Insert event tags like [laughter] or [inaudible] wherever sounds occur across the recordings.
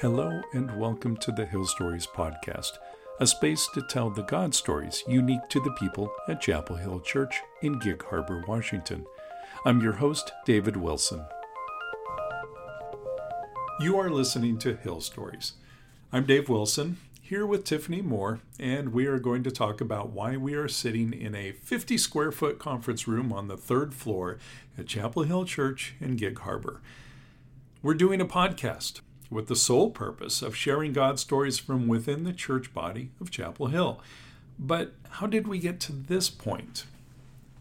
Hello, and welcome to the Hill Stories Podcast, a space to tell the God stories unique to the people at Chapel Hill Church in Gig Harbor, Washington. I'm your host, David Wilson. You are listening to Hill Stories. I'm Dave Wilson, here with Tiffany Moore, and we are going to talk about why we are sitting in a 50 square foot conference room on the third floor at Chapel Hill Church in Gig Harbor. We're doing a podcast with the sole purpose of sharing God's stories from within the church body of Chapel Hill. But how did we get to this point?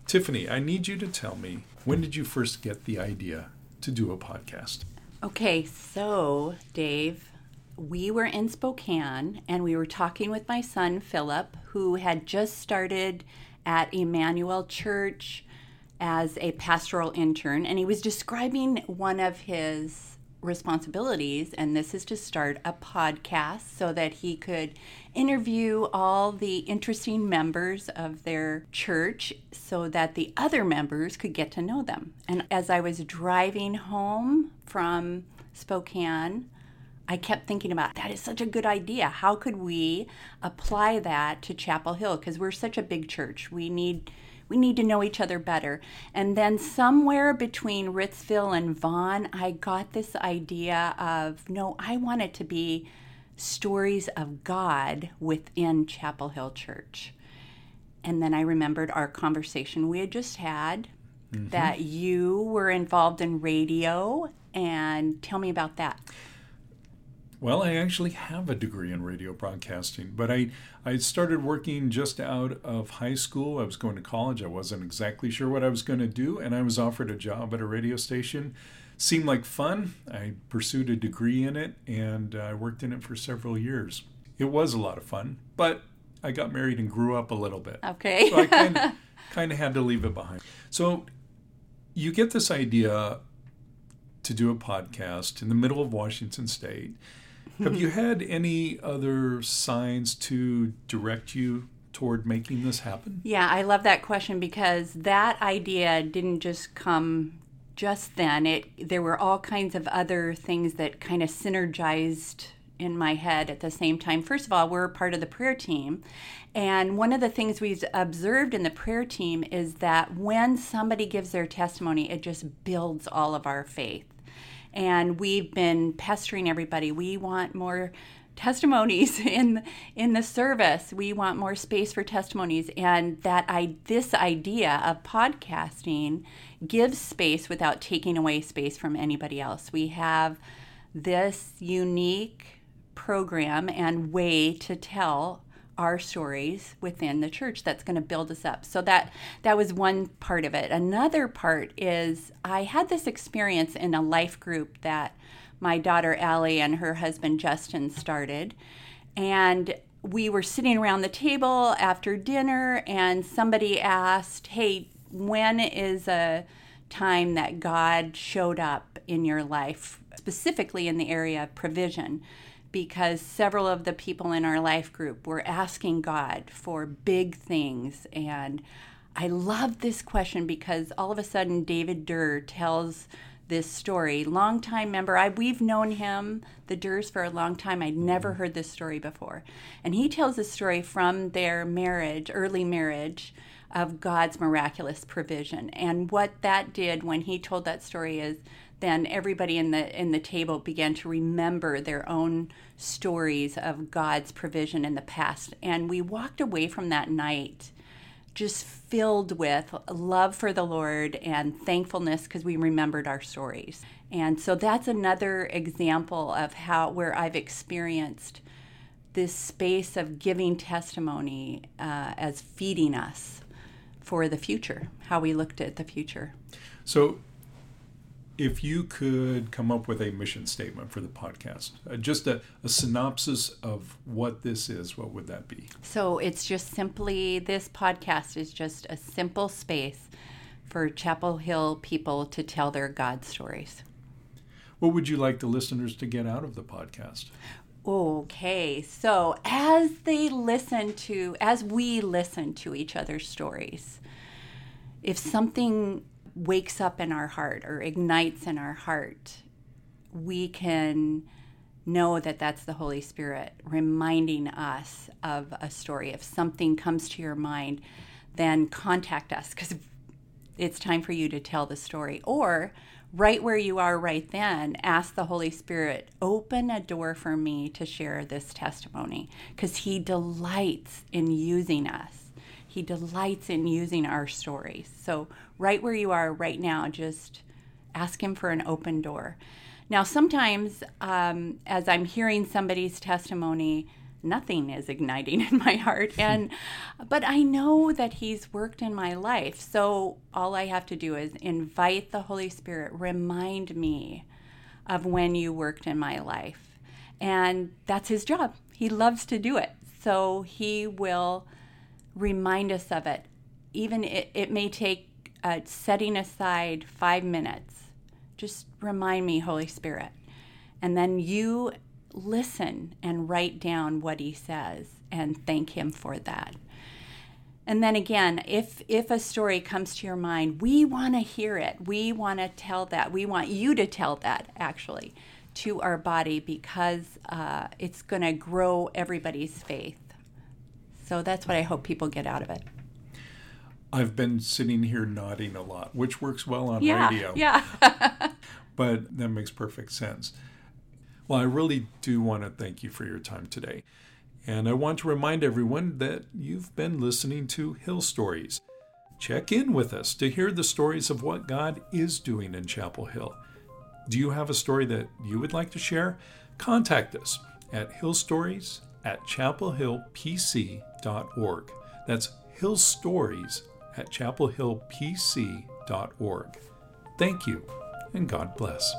Tiffany, I need you to tell me when did you first get the idea to do a podcast? Okay, so Dave, we were in Spokane and we were talking with my son Philip, who had just started at Emmanuel Church as a pastoral intern, and he was describing one of his responsibilities, and this is to start a podcast so that he could interview all the interesting members of their church so that the other members could get to know them. And as I was driving home from Spokane, I kept thinking about that is such a good idea. How could we apply that to Chapel Hill? Because we're such a big church. We need we need to know each other better. And then somewhere between Ritzville and Vaughn, I got this idea of no, I want it to be stories of God within Chapel Hill Church. And then I remembered our conversation we had just had mm-hmm. that you were involved in radio. And tell me about that. Well, I actually have a degree in radio broadcasting, but I, I started working just out of high school. I was going to college. I wasn't exactly sure what I was going to do, and I was offered a job at a radio station. Seemed like fun. I pursued a degree in it, and I worked in it for several years. It was a lot of fun, but I got married and grew up a little bit. Okay. so I kind of, [laughs] kind of had to leave it behind. So you get this idea to do a podcast in the middle of Washington State have you [laughs] had any other signs to direct you toward making this happen? Yeah, I love that question because that idea didn't just come just then. It there were all kinds of other things that kind of synergized in my head at the same time. First of all, we're part of the prayer team. And one of the things we've observed in the prayer team is that when somebody gives their testimony, it just builds all of our faith and we've been pestering everybody. We want more testimonies [laughs] in in the service. We want more space for testimonies, and that I this idea of podcasting gives space without taking away space from anybody else. We have this unique program and way to tell our stories within the church that's going to build us up. So that that was one part of it. Another part is i had this experience in a life group that my daughter Allie and her husband Justin started. And we were sitting around the table after dinner and somebody asked hey when is a time that god showed up in your life specifically in the area of provision because several of the people in our life group were asking God for big things. And I love this question because all of a sudden David Durr tells this story. Longtime member, I we've known him, the Durrs, for a long time. I'd never mm-hmm. heard this story before. And he tells a story from their marriage, early marriage, of God's miraculous provision. And what that did when he told that story is then everybody in the in the table began to remember their own stories of God's provision in the past and we walked away from that night just filled with love for the Lord and thankfulness because we remembered our stories. And so that's another example of how where I've experienced this space of giving testimony uh, as feeding us for the future, how we looked at the future. So if you could come up with a mission statement for the podcast, uh, just a, a, synopsis of what this is, what would that be? So it's just simply this podcast is just a simple space for Chapel Hill people to tell their God stories. What would you like the listeners to get out of the podcast? Okay, so as they listen to, as we listen to each other's stories, if something wakes up in our heart or ignites in our heart, we can know that that's the Holy Spirit reminding us of a story. If something comes to your mind, then contact us because it's time for you to tell the story. Or right where you are right then, ask the Holy Spirit, open a door for me to share this testimony because He delights in using us. He delights in using our stories. So, right where you are right now, just ask Him for an open door. Now, sometimes um, as I'm hearing somebody's testimony, nothing is igniting in my heart. [laughs] And but i know that he's worked in my life. So all i have to do is invite the holy spirit remind me of when you worked in my life. And that's his job. He loves to do it. So he will remind us of it. Even it, it may take uh, setting aside five minutes. Just remind me holy spirit. And then you listen and write down what he says and thank him for that. And then again, if if a story comes to your mind, we want to hear it. We want to tell that. We want you to tell that actually to our body because uh, it's going to grow everybody's faith. So that's what I hope people get out of it. I've been sitting here nodding a lot, which works well on yeah, radio. Yeah. [laughs] but that makes perfect sense. Well, I really do want to thank you for your time today. And I want to remind everyone that you've been listening to Hill Stories. Check in with us to hear the stories of what God is doing in Chapel Hill. Do you have a story that you would like to share? Contact us at hillstories at chapelhillpc.org. That's hillstories at chapelhillpc.org. Thank you, and God bless.